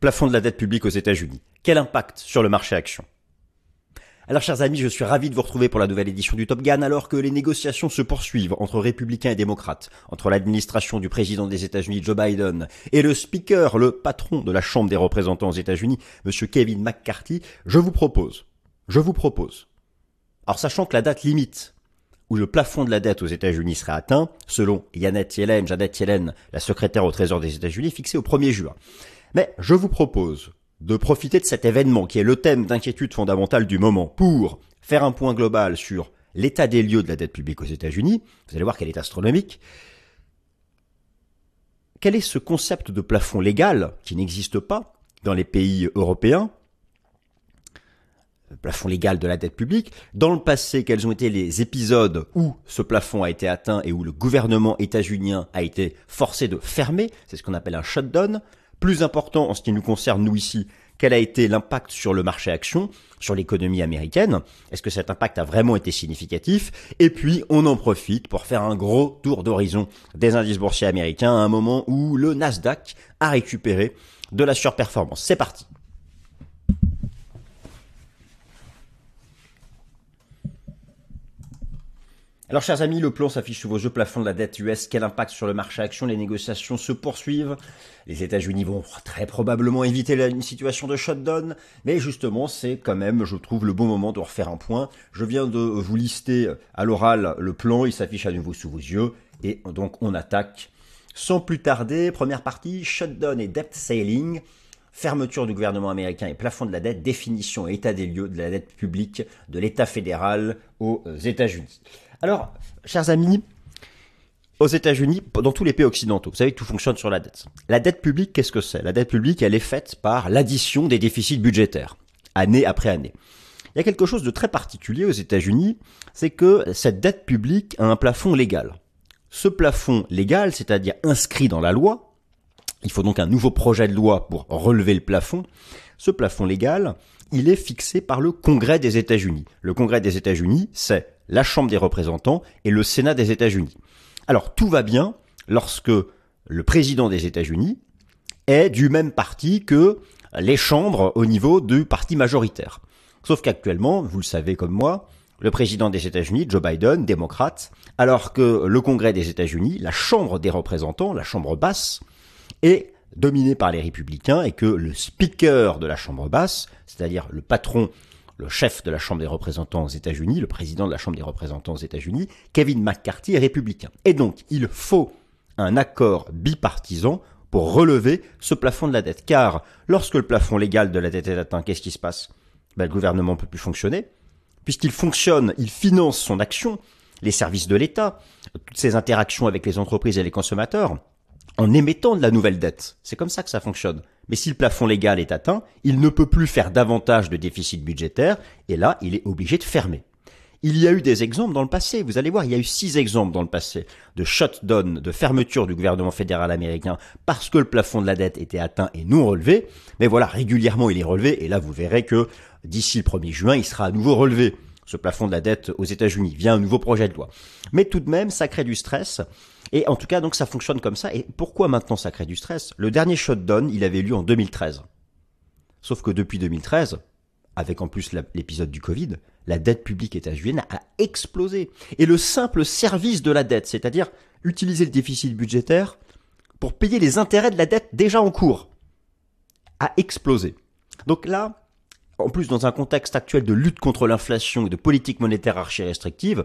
Plafond de la dette publique aux États-Unis. Quel impact sur le marché action? Alors chers amis, je suis ravi de vous retrouver pour la nouvelle édition du Top Gun alors que les négociations se poursuivent entre républicains et démocrates, entre l'administration du président des États-Unis Joe Biden et le speaker, le patron de la Chambre des représentants aux États-Unis, monsieur Kevin McCarthy, je vous propose, je vous propose. Alors sachant que la date limite où le plafond de la dette aux États-Unis serait atteint, selon Janet Yellen, Janet Yellen, la secrétaire au Trésor des États-Unis, fixé au 1er juin. Mais je vous propose de profiter de cet événement qui est le thème d'inquiétude fondamentale du moment pour faire un point global sur l'état des lieux de la dette publique aux États-Unis. Vous allez voir qu'elle est astronomique. Quel est ce concept de plafond légal qui n'existe pas dans les pays européens? Le plafond légal de la dette publique. Dans le passé, quels ont été les épisodes où ce plafond a été atteint et où le gouvernement états-unien a été forcé de fermer, c'est ce qu'on appelle un shutdown. Plus important en ce qui nous concerne, nous ici, quel a été l'impact sur le marché action, sur l'économie américaine? Est-ce que cet impact a vraiment été significatif? Et puis, on en profite pour faire un gros tour d'horizon des indices boursiers américains à un moment où le Nasdaq a récupéré de la surperformance. C'est parti Alors, chers amis, le plan s'affiche sous vos yeux, plafond de la dette US. Quel impact sur le marché action? Les négociations se poursuivent. Les États-Unis vont très probablement éviter une situation de shutdown. Mais justement, c'est quand même, je trouve, le bon moment de refaire un point. Je viens de vous lister à l'oral le plan. Il s'affiche à nouveau sous vos yeux. Et donc, on attaque sans plus tarder. Première partie, shutdown et debt sailing fermeture du gouvernement américain et plafond de la dette, définition et état des lieux de la dette publique de l'État fédéral aux États-Unis. Alors, chers amis, aux États-Unis, dans tous les pays occidentaux, vous savez que tout fonctionne sur la dette. La dette publique, qu'est-ce que c'est? La dette publique, elle est faite par l'addition des déficits budgétaires, année après année. Il y a quelque chose de très particulier aux États-Unis, c'est que cette dette publique a un plafond légal. Ce plafond légal, c'est-à-dire inscrit dans la loi, il faut donc un nouveau projet de loi pour relever le plafond. Ce plafond légal, il est fixé par le Congrès des États-Unis. Le Congrès des États-Unis, c'est la Chambre des représentants et le Sénat des États-Unis. Alors tout va bien lorsque le président des États-Unis est du même parti que les chambres au niveau du parti majoritaire. Sauf qu'actuellement, vous le savez comme moi, le président des États-Unis, Joe Biden, démocrate, alors que le Congrès des États-Unis, la Chambre des représentants, la Chambre basse, est dominée par les républicains et que le speaker de la Chambre basse, c'est-à-dire le patron le chef de la Chambre des représentants aux États-Unis, le président de la Chambre des représentants aux États-Unis, Kevin McCarthy est républicain. Et donc, il faut un accord bipartisan pour relever ce plafond de la dette. Car lorsque le plafond légal de la dette est atteint, qu'est-ce qui se passe? Ben, Le gouvernement ne peut plus fonctionner, puisqu'il fonctionne, il finance son action, les services de l'État, toutes ses interactions avec les entreprises et les consommateurs, en émettant de la nouvelle dette. C'est comme ça que ça fonctionne. Mais si le plafond légal est atteint, il ne peut plus faire davantage de déficit budgétaire, et là, il est obligé de fermer. Il y a eu des exemples dans le passé, vous allez voir, il y a eu six exemples dans le passé de shutdown, de fermeture du gouvernement fédéral américain parce que le plafond de la dette était atteint et non relevé. Mais voilà, régulièrement il est relevé, et là vous verrez que d'ici le 1er juin, il sera à nouveau relevé ce plafond de la dette aux États-Unis via un nouveau projet de loi. Mais tout de même, ça crée du stress. Et en tout cas, donc ça fonctionne comme ça. Et pourquoi maintenant ça crée du stress? Le dernier shutdown, il avait lieu en 2013. Sauf que depuis 2013, avec en plus l'épisode du Covid, la dette publique états-unienne a explosé. Et le simple service de la dette, c'est-à-dire utiliser le déficit budgétaire pour payer les intérêts de la dette déjà en cours, a explosé. Donc là, en plus dans un contexte actuel de lutte contre l'inflation et de politique monétaire archi-restrictive,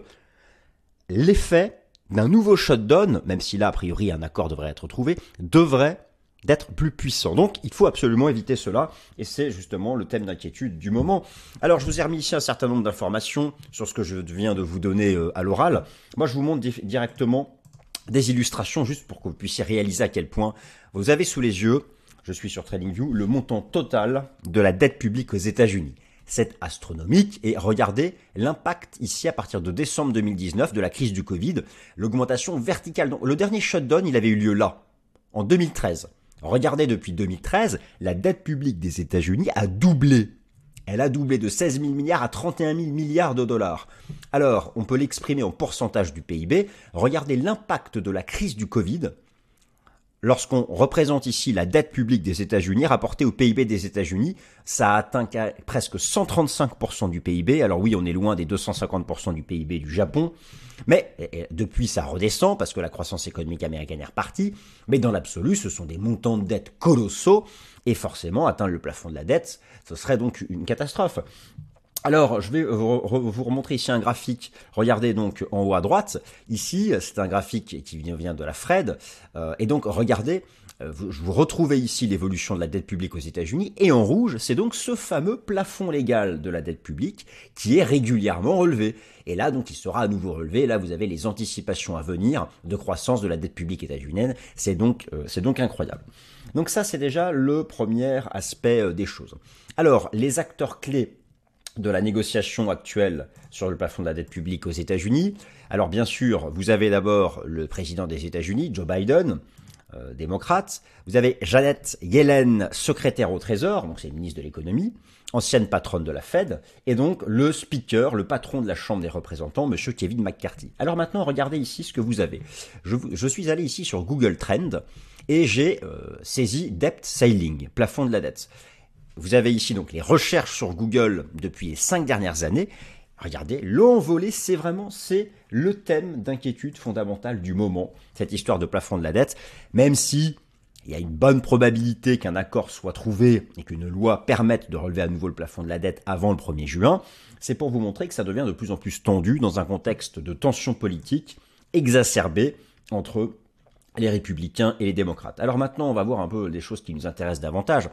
l'effet d'un nouveau shutdown, même si là, a priori, un accord devrait être trouvé, devrait d'être plus puissant. Donc il faut absolument éviter cela, et c'est justement le thème d'inquiétude du moment. Alors je vous ai remis ici un certain nombre d'informations sur ce que je viens de vous donner euh, à l'oral. Moi je vous montre directement des illustrations, juste pour que vous puissiez réaliser à quel point vous avez sous les yeux je suis sur TradingView, le montant total de la dette publique aux États-Unis. C'est astronomique et regardez l'impact ici à partir de décembre 2019 de la crise du Covid, l'augmentation verticale. Le dernier shutdown, il avait eu lieu là, en 2013. Regardez depuis 2013, la dette publique des États-Unis a doublé. Elle a doublé de 16 000 milliards à 31 000 milliards de dollars. Alors, on peut l'exprimer en pourcentage du PIB. Regardez l'impact de la crise du Covid lorsqu'on représente ici la dette publique des États-Unis rapportée au PIB des États-Unis, ça atteint presque 135% du PIB. Alors oui, on est loin des 250% du PIB du Japon, mais depuis ça redescend parce que la croissance économique américaine est repartie. Mais dans l'absolu, ce sont des montants de dette colossaux et forcément atteindre le plafond de la dette, ce serait donc une catastrophe. Alors, je vais vous remontrer ici un graphique. Regardez donc en haut à droite. Ici, c'est un graphique qui vient de la Fred. Euh, et donc, regardez, euh, vous, retrouvez ici l'évolution de la dette publique aux États-Unis. Et en rouge, c'est donc ce fameux plafond légal de la dette publique qui est régulièrement relevé. Et là, donc, il sera à nouveau relevé. Là, vous avez les anticipations à venir de croissance de la dette publique états-unienne. C'est donc, euh, c'est donc incroyable. Donc ça, c'est déjà le premier aspect des choses. Alors, les acteurs clés de la négociation actuelle sur le plafond de la dette publique aux États-Unis. Alors bien sûr, vous avez d'abord le président des États-Unis, Joe Biden, euh, démocrate. Vous avez Janet Yellen, secrétaire au Trésor, donc c'est ministre de l'économie, ancienne patronne de la Fed, et donc le speaker, le patron de la Chambre des représentants, Monsieur Kevin McCarthy. Alors maintenant, regardez ici ce que vous avez. Je, suis allé ici sur Google Trend et j'ai euh, saisi Debt Sailing, plafond de la dette. Vous avez ici donc les recherches sur Google depuis les cinq dernières années. Regardez, l'envolée, c'est vraiment c'est le thème d'inquiétude fondamentale du moment, cette histoire de plafond de la dette, même si il y a une bonne probabilité qu'un accord soit trouvé et qu'une loi permette de relever à nouveau le plafond de la dette avant le 1er juin, c'est pour vous montrer que ça devient de plus en plus tendu dans un contexte de tension politique exacerbée entre les républicains et les démocrates. Alors maintenant, on va voir un peu les choses qui nous intéressent davantage.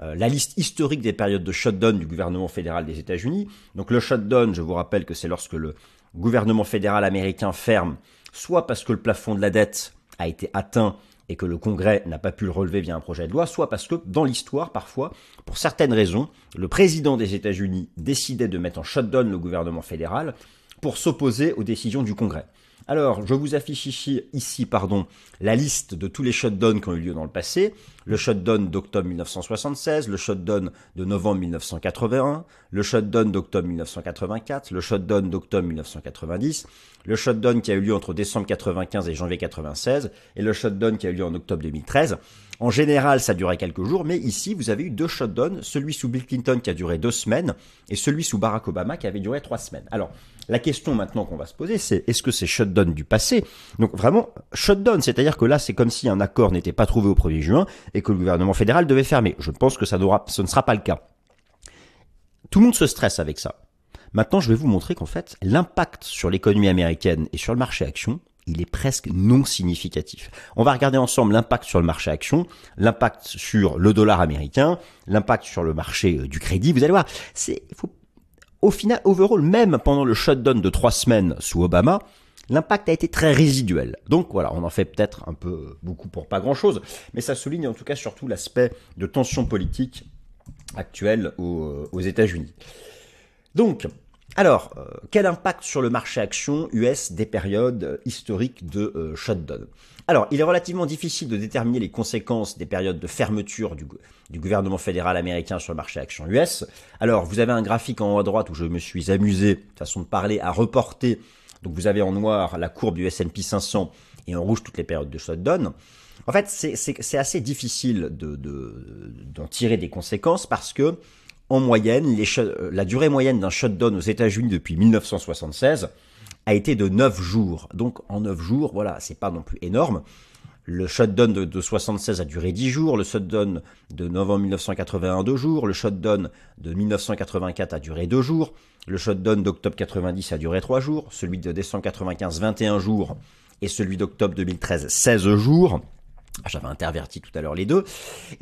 Euh, la liste historique des périodes de shutdown du gouvernement fédéral des États-Unis. Donc le shutdown, je vous rappelle que c'est lorsque le gouvernement fédéral américain ferme, soit parce que le plafond de la dette a été atteint et que le Congrès n'a pas pu le relever via un projet de loi, soit parce que dans l'histoire, parfois, pour certaines raisons, le président des États-Unis décidait de mettre en shutdown le gouvernement fédéral pour s'opposer aux décisions du Congrès. Alors, je vous affiche ici, ici pardon, la liste de tous les shutdowns qui ont eu lieu dans le passé. Le shutdown d'octobre 1976, le shutdown de novembre 1981, le shutdown d'octobre 1984, le shutdown d'octobre 1990, le shutdown qui a eu lieu entre décembre 1995 et janvier 1996, et le shutdown qui a eu lieu en octobre 2013. En général, ça durait quelques jours, mais ici, vous avez eu deux shutdowns, celui sous Bill Clinton qui a duré deux semaines, et celui sous Barack Obama qui avait duré trois semaines. Alors, la question maintenant qu'on va se poser, c'est est-ce que c'est shutdown du passé Donc vraiment, shutdown, c'est-à-dire que là, c'est comme si un accord n'était pas trouvé au 1er juin que le gouvernement fédéral devait fermer. Je pense que ça ce ne sera pas le cas. Tout le monde se stresse avec ça. Maintenant, je vais vous montrer qu'en fait, l'impact sur l'économie américaine et sur le marché action, il est presque non significatif. On va regarder ensemble l'impact sur le marché action, l'impact sur le dollar américain, l'impact sur le marché euh, du crédit. Vous allez voir, c'est, au final, overall, même pendant le shutdown de trois semaines sous Obama, l'impact a été très résiduel. Donc voilà, on en fait peut-être un peu beaucoup pour pas grand-chose, mais ça souligne en tout cas surtout l'aspect de tension politique actuelle aux, aux États-Unis. Donc, alors, euh, quel impact sur le marché action US des périodes historiques de euh, shutdown? Alors, il est relativement difficile de déterminer les conséquences des périodes de fermeture du, gouvernement fédéral américain sur le marché action US. Alors, vous avez un graphique en haut à droite où je me suis amusé, façon de parler, à reporter. Donc, vous avez en noir la courbe du S&P 500 et en rouge toutes les périodes de shutdown. En fait, c'est assez difficile d'en de, tirer des conséquences parce que en moyenne, euh, la durée moyenne d'un shutdown aux États-Unis depuis 1976 a été de 9 jours. Donc en 9 jours, voilà, c'est pas non plus énorme. Le shutdown de, de 76 a duré 10 jours, le shutdown de novembre 1981 2 jours, le shutdown de 1984 a duré 2 jours, le shutdown d'octobre 90 a duré 3 jours, celui de décembre 95 21 jours. Et celui d'octobre 2013 16 jours. Ah, j'avais interverti tout à l'heure les deux.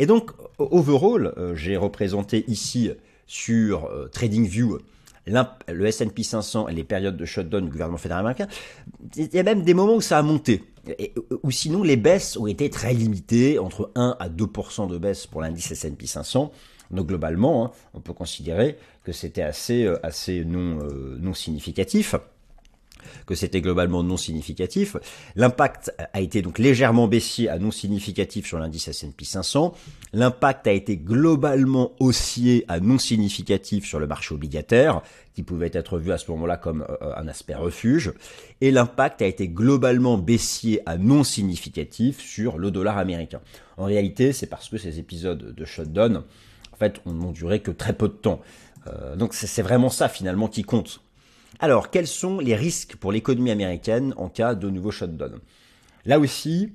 Et donc, overall, euh, j'ai représenté ici sur euh, TradingView le S&P 500 et les périodes de shutdown du gouvernement fédéral américain. Il y a même des moments où ça a monté. ou sinon, les baisses ont été très limitées, entre 1 à 2% de baisse pour l'indice S&P 500. Donc globalement, hein, on peut considérer que c'était assez, euh, assez non, non significatif. Que c'était globalement non significatif. L'impact a été donc légèrement baissier à non significatif sur l'indice S&P 500. L'impact a été globalement haussier à non significatif sur le marché obligataire, qui pouvait être vu à ce moment-là comme euh, un aspect refuge. Et l'impact a été globalement baissier à non significatif sur le dollar américain. En réalité, c'est parce que ces épisodes de shutdown, en fait, n'ont duré que très peu de temps. Euh, donc c'est vraiment ça finalement qui compte. Alors, quels sont les risques pour l'économie américaine en cas de nouveau shutdown? Là aussi,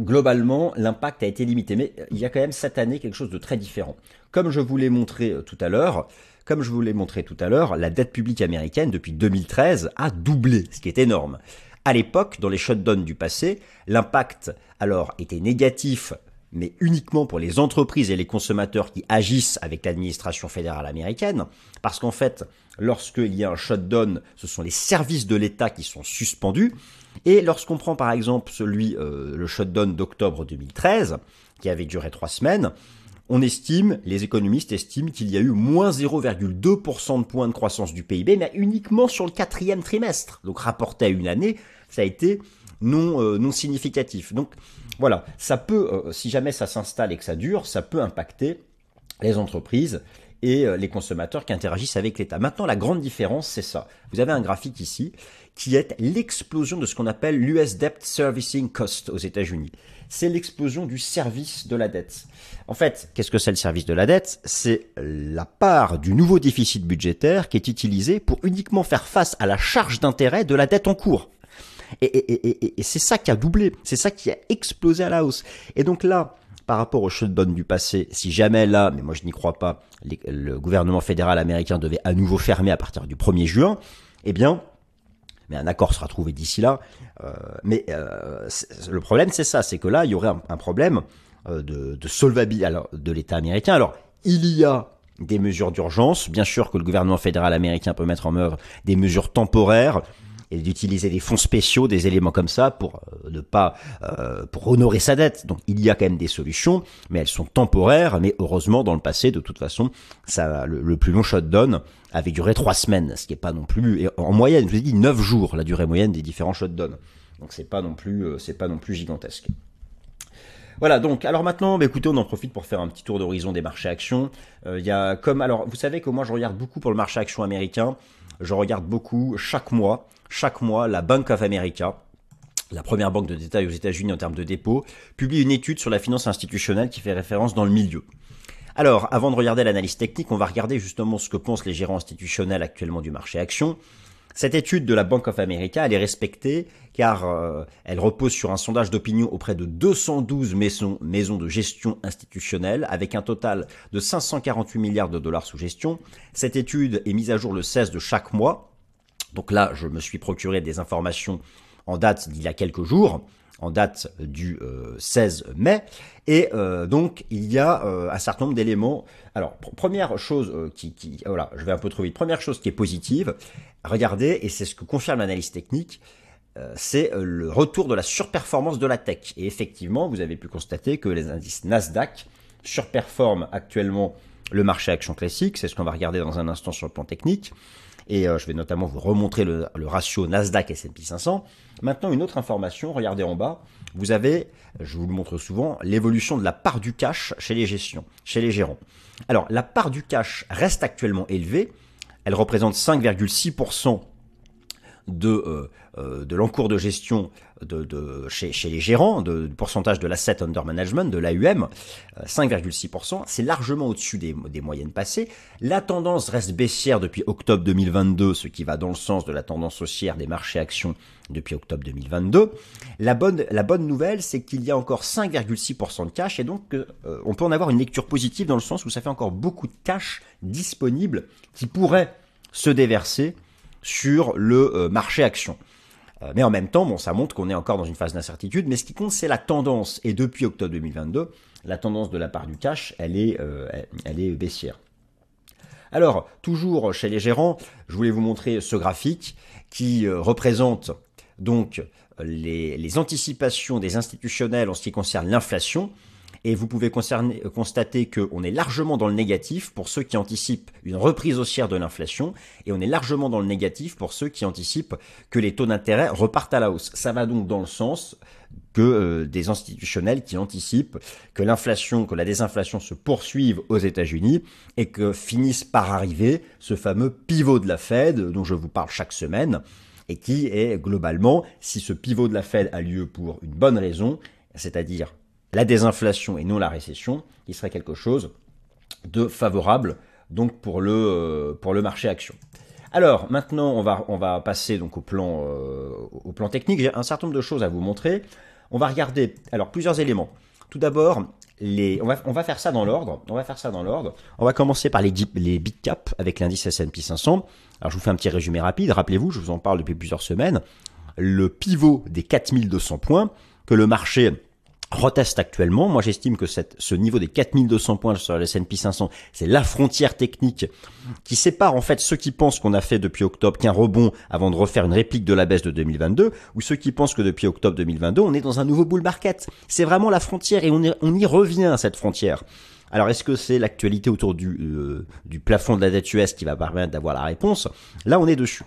globalement, l'impact a été limité. Mais il y a quand même cette année quelque chose de très différent. Comme je vous l'ai montré euh, tout à l'heure, comme je vous l'ai montré tout à l'heure, la dette publique américaine depuis 2013 a doublé, ce qui est énorme. À l'époque, dans les shutdowns du passé, l'impact alors était négatif mais uniquement pour les entreprises et les consommateurs qui agissent avec l'administration fédérale américaine, parce qu'en fait, lorsqu'il y a un shutdown, ce sont les services de l'État qui sont suspendus, et lorsqu'on prend par exemple celui, euh, le shutdown d'octobre 2013, qui avait duré trois semaines, on estime, les économistes estiment qu'il y a eu moins 0,2% de points de croissance du PIB, mais uniquement sur le quatrième trimestre. Donc rapporté à une année, ça a été non, euh, non significatif. Donc voilà, ça peut, euh, si jamais ça s'installe et que ça dure, ça peut impacter les entreprises et euh, les consommateurs qui interagissent avec l'État. Maintenant, la grande différence, c'est ça. Vous avez un graphique ici qui est l'explosion de ce qu'on appelle l'US Debt Servicing Cost aux États-Unis. C'est l'explosion du service de la dette. En fait, qu'est-ce que c'est le service de la dette? C'est la part du nouveau déficit budgétaire qui est utilisé pour uniquement faire face à la charge d'intérêt de la dette en cours. Et, c'est ça qui a doublé, c'est ça qui a explosé à la hausse. Et donc là, par rapport au shutdown du passé, si jamais là, mais moi je n'y crois pas, le gouvernement fédéral américain devait à nouveau fermer à partir du 1er juin, eh bien, mais un accord sera trouvé d'ici là. Euh, mais euh, le problème, c'est ça, c'est que là, il y aurait un, problème euh, de solvabilité de l'État américain. Alors, il y a des mesures d'urgence. Bien sûr que le gouvernement fédéral américain peut mettre en œuvre des mesures temporaires et d'utiliser des fonds spéciaux, des éléments comme ça pour euh, ne pas euh, pour honorer sa dette. Donc il y a quand même des solutions, mais elles sont temporaires. Mais heureusement, dans le passé, de toute façon, ça le, plus long shutdown avait duré trois semaines, ce qui est pas non plus et en moyenne. Je vous ai dit neuf jours la durée moyenne des différents shutdowns. Donc c'est pas non plus euh, c'est pas non plus gigantesque. Voilà, donc alors maintenant, bah, écoutez, on en profite pour faire un petit tour d'horizon des marchés actions. Il y a comme alors, vous savez que moi je regarde beaucoup pour le marché action américain. Je regarde beaucoup chaque mois chaque mois, la Bank of America, la première banque de détail aux États-Unis en termes de dépôt, publie une étude sur la finance institutionnelle qui fait référence dans le milieu. Alors, avant de regarder l'analyse technique, on va regarder justement ce que pensent les gérants institutionnels actuellement du marché action. Cette étude de la Bank of America, elle est respectée car euh, elle repose sur un sondage d'opinion auprès de 212 maisons, maisons de gestion institutionnelle avec un total de 548 milliards de dollars sous gestion. Cette étude est mise à jour le 16 de chaque mois donc là, je me suis procuré des informations en date d'il y a quelques jours, en date du 16 euh, mai. Et euh, donc, il y a euh, un certain nombre d'éléments. Alors, première chose qui, qui, Voilà, je vais un peu trop vite. Première chose qui est positive, regardez, et c'est ce que confirme l'analyse technique, c'est le retour de la surperformance de la tech. Et effectivement, vous avez pu constater que les indices Nasdaq surperforment actuellement le marché action classique. C'est ce qu'on va regarder dans un instant sur le plan technique et euh, je vais notamment vous remontrer le, ratio Nasdaq S&P 500. Maintenant, une autre information, regardez en bas, vous avez, je vous le montre souvent, l'évolution de la part du cash chez les gestions, chez les gérants. Alors, la part du cash reste actuellement élevée, elle représente 5,6% de, euh, euh, de l'encours de gestion de, de chez, chez, les gérants, de, pourcentage de l'asset under management, de l'AUM, 5,6%, c'est largement au-dessus des, des, moyennes passées. La tendance reste baissière depuis octobre 2022, ce qui va dans le sens de la tendance haussière des marchés actions depuis octobre 2022. La bonne, la bonne nouvelle, c'est qu'il y a encore 5,6% de cash et donc euh, on peut en avoir une lecture positive dans le sens où ça fait encore beaucoup de cash disponible qui pourrait se déverser sur le euh, marché action. Euh, mais en même temps, bon, ça montre qu'on est encore dans une phase d'incertitude. Mais ce qui compte, c'est la tendance. Et depuis octobre 2022, la tendance de la part du cash, elle est, euh, elle est baissière. Alors, toujours chez les gérants, je voulais vous montrer ce graphique qui représente donc les, anticipations des institutionnels en ce qui concerne l'inflation. Et vous pouvez constater qu'on est largement dans le négatif pour ceux qui anticipent une reprise haussière de l'inflation, et on est largement dans le négatif pour ceux qui anticipent que les taux d'intérêt repartent à la hausse. Ça va donc dans le sens que euh, des institutionnels qui anticipent que l'inflation, que la désinflation se poursuive aux États-Unis et que finisse par arriver ce fameux pivot de la Fed dont je vous parle chaque semaine et qui est globalement, si ce pivot de la Fed a lieu pour une bonne raison, c'est-à-dire la désinflation et non la récession, qui serait quelque chose de favorable donc pour le, euh, pour le marché action. Alors maintenant on va, on va passer donc au plan, euh, au plan technique. J'ai un certain nombre de choses à vous montrer. On va regarder alors plusieurs éléments. Tout d'abord, les, on, va, faire ça dans l'ordre. On va faire ça dans l'ordre. On va commencer par les, les big cap avec l'indice S&P 500. Alors je vous fais un petit résumé rapide. Rappelez-vous, je vous en parle depuis plusieurs semaines. Le pivot des 4200 points que le marché reteste actuellement. Moi, j'estime que ce niveau des 4200 points sur le S&P 500, c'est la frontière technique qui sépare en fait ceux qui pensent qu'on a fait depuis octobre qu'un rebond avant de refaire une réplique de la baisse de 2022 ou ceux qui pensent que depuis octobre 2022, on est dans un nouveau bull market. C'est vraiment la frontière et on y, on y revient à cette frontière. Alors, est-ce que c'est l'actualité autour du, euh, du plafond de la dette US qui va permettre d'avoir la réponse? Là, on est dessus.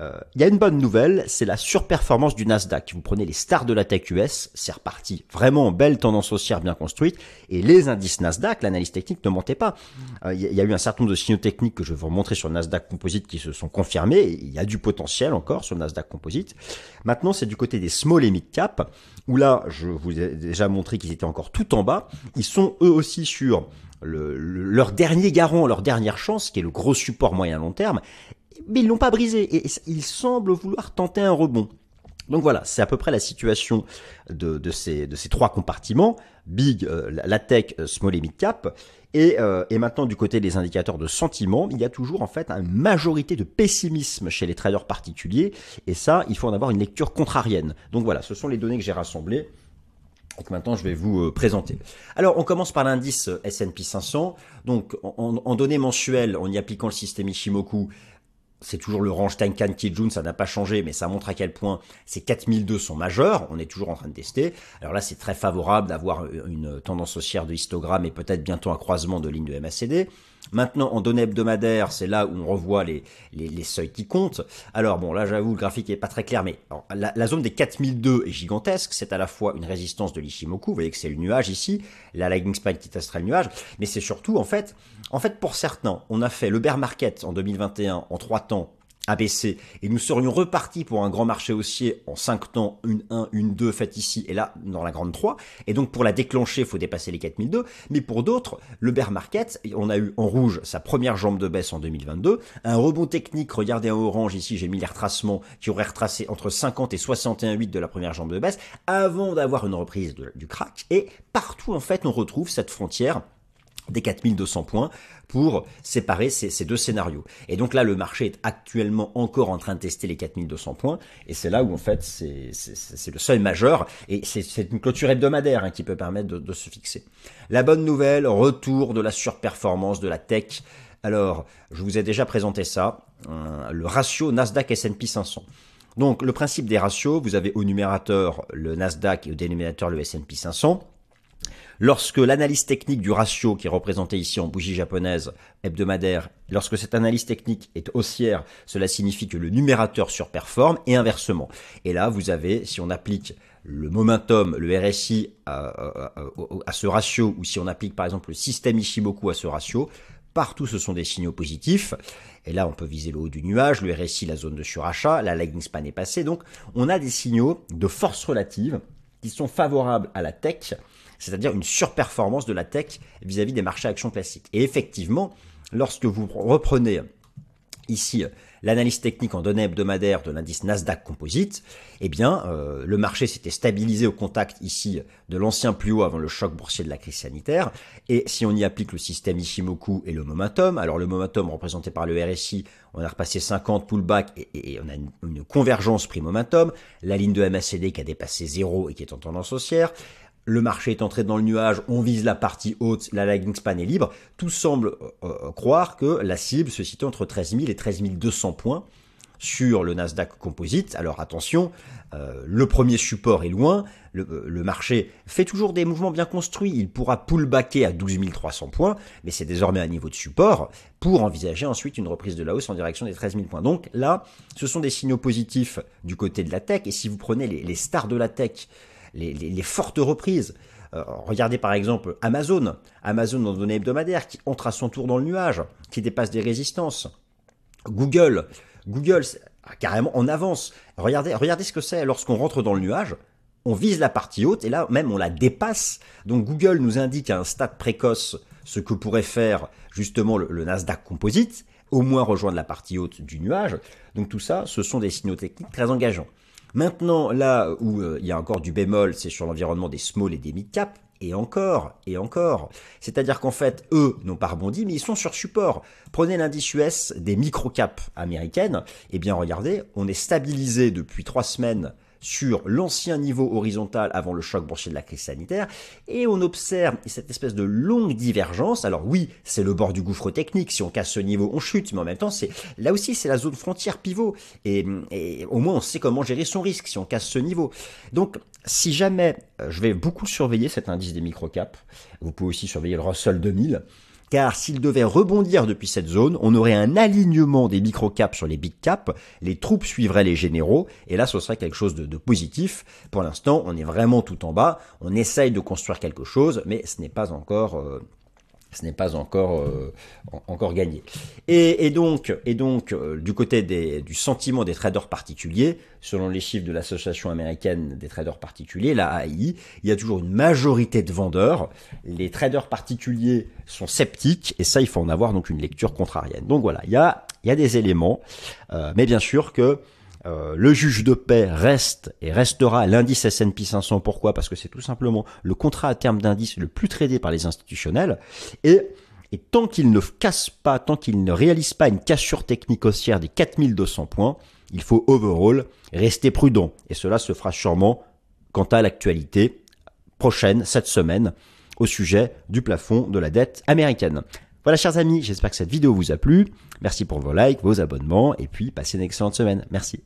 Euh, il y a une bonne nouvelle, c'est la surperformance du Nasdaq. Vous prenez les stars de la tech US, c'est reparti. Vraiment belle tendance haussière bien construite. Et les indices Nasdaq, l'analyse technique ne mentait pas. Euh, il y, a eu un certain nombre de signaux techniques que je vais vous montrer sur le Nasdaq Composite qui se sont confirmés. Il y a du potentiel encore sur le Nasdaq Composite. Maintenant, c'est du côté des small et mid cap, où là, je vous ai déjà montré qu'ils étaient encore tout en bas. Ils sont eux aussi sur leur dernier garant, leur dernière chance, qui est le gros support moyen long terme, mais ils l'ont pas brisé et ils semblent vouloir tenter un rebond. Donc voilà, c'est à peu près la situation de, ces, trois compartiments, big, euh, la tech, euh, small et mid cap. Et, euh, et, maintenant du côté des indicateurs de sentiment, il y a toujours en fait une majorité de pessimisme chez les traders particuliers. Et ça, il faut en avoir une lecture contrarienne. Donc voilà, ce sont les données que j'ai rassemblées. Que maintenant je vais vous présenter. Alors on commence par l'indice S&P 500. Donc en, en données mensuelles, en y appliquant le système Ishimoku, c'est toujours le range Tenkan Kijun, ça n'a pas changé, mais ça montre à quel point ces 4002 sont majeurs, on est toujours en train de tester. Alors là, c'est très favorable d'avoir une tendance haussière de histogramme et peut-être bientôt un croisement de lignes de MACD. Maintenant, en données hebdomadaires, c'est là où on revoit les, les, seuils qui comptent. Alors bon, là j'avoue, le graphique est pas très clair, mais la, zone des 4002 est gigantesque. C'est à la fois une résistance de l'Ishimoku, vous voyez que c'est le nuage ici, la lagging spine qui testerait le nuage, mais c'est surtout en fait, en fait pour certains, on a fait le bear market en 2021 en trois temps abaissé et nous serions repartis pour un grand marché haussier en 5 temps, une 1, une 2 faite ici et là dans la grande 3 et donc pour la déclencher il faut dépasser les 4002 mais pour d'autres le bear market on a eu en rouge sa première jambe de baisse en 2022 un rebond technique regardez en orange ici j'ai mis les retracements qui auraient retracé entre 50 et 61,8 de la première jambe de baisse avant d'avoir une reprise du crack. Et partout en fait on retrouve cette frontière des 4200 points pour séparer ces, deux scénarios. Et donc là, le marché est actuellement encore en train de tester les 4200 points, et c'est là où en fait c'est le seuil majeur, et c'est une clôture hebdomadaire hein, qui peut permettre de, se fixer. La bonne nouvelle, retour de la surperformance de la tech. Alors, je vous ai déjà présenté ça, euh, le ratio Nasdaq S&P 500. Donc le principe des ratios, vous avez au numérateur le Nasdaq et au dénominateur le S&P 500. Lorsque l'analyse technique du ratio, qui est représenté ici en bougie japonaise hebdomadaire, lorsque cette analyse technique est haussière, cela signifie que le numérateur surperforme et inversement. Et là, vous avez, si on applique le momentum, le RSI à, ce ratio, ou si on applique par exemple le système Ishimoku à ce ratio, partout ce sont des signaux positifs. Et là, on peut viser le haut du nuage, le RSI, la zone de surachat, la lagging span est passée. Donc, on a des signaux de force relative qui sont favorables à la tech c'est-à-dire une surperformance de la tech vis-à-vis des marchés actions classiques. Et effectivement, lorsque vous reprenez ici l'analyse technique en données hebdomadaires de l'indice Nasdaq Composite, eh bien, euh, le marché s'était stabilisé au contact ici de l'ancien plus haut avant le choc boursier de la crise sanitaire. Et si on y applique le système Ishimoku et le momentum, alors le momentum représenté par le RSI, on a repassé 50 pullback et, et on a une, une convergence prix-momentum, la ligne de MACD qui a dépassé 0 et qui est en tendance haussière, le marché est entré dans le nuage, on vise la partie haute, la lagging span est libre, tout semble euh, euh, croire que la cible se situe entre 13 000 et 13 200 points sur le Nasdaq Composite. Alors attention, euh, le premier support est loin, le, marché fait toujours des mouvements bien construits, il pourra pullbacker à 12 300 points, mais c'est désormais un niveau de support pour envisager ensuite une reprise de la hausse en direction des 13 000 points. Donc là, ce sont des signaux positifs du côté de la tech, et si vous prenez les stars de la tech, les, fortes reprises, euh, regardez par exemple Amazon, Amazon dans données hebdomadaires qui entre à son tour dans le nuage, qui dépasse des résistances. Google, Google carrément en avance. Regardez, regardez ce que c'est lorsqu'on rentre dans le nuage. On vise la partie haute et là même on la dépasse. Donc Google nous indique à un stade précoce ce que pourrait faire justement le Nasdaq Composite, au moins rejoindre la partie haute du nuage. Donc tout ça, ce sont des signaux techniques très engageants. Maintenant, là où euh, il y a encore du bémol, c'est sur l'environnement des small et des mid cap. Et encore, et encore. C'est-à-dire qu'en fait, eux n'ont pas rebondi, mais ils sont sur support. Prenez l'indice US des micro-caps américaines. Eh bien, regardez, on est stabilisé depuis trois semaines sur l'ancien niveau horizontal avant le choc boursier de la crise sanitaire, et on observe cette espèce de longue divergence. Alors oui, c'est le bord du gouffre technique, si on casse ce niveau, on chute, mais en même temps, c'est là aussi, c'est la zone frontière pivot, et, et, au moins on sait comment gérer son risque si on casse ce niveau. Donc, si jamais, euh, je vais beaucoup surveiller cet indice des microcaps, vous pouvez aussi surveiller le Russell 2000, car s'il devait rebondir depuis cette zone, on aurait un alignement des micro-caps sur les big caps, les troupes suivraient les généraux, et là ce serait quelque chose de, positif. Pour l'instant, on est vraiment tout en bas, on essaye de construire quelque chose, mais ce n'est pas encore... Euh, ce n'est pas encore euh, encore gagné. Et, et, donc, et donc euh, du côté des, du sentiment des traders particuliers, selon les chiffres de l'association américaine des traders particuliers, la AI, il y a toujours une majorité de vendeurs. Les traders particuliers sont sceptiques et ça, il faut en avoir donc une lecture contrarienne. Donc voilà, il y a il y a des éléments, euh, mais bien sûr que euh, le juge de paix reste et restera l'indice S&P 500. Pourquoi? Parce que c'est tout simplement le contrat à terme d'indice le plus tradé par les institutionnels. Et, tant qu'il ne casse pas, tant qu'il ne réalise pas une cassure technique haussière des 4200 points, il faut overall rester prudent. Et cela se fera sûrement quant à l'actualité prochaine, cette semaine, au sujet du plafond de la dette américaine. Voilà, chers amis, j'espère que cette vidéo vous a plu. Merci pour vos likes, vos abonnements, et puis passez une excellente semaine. Merci.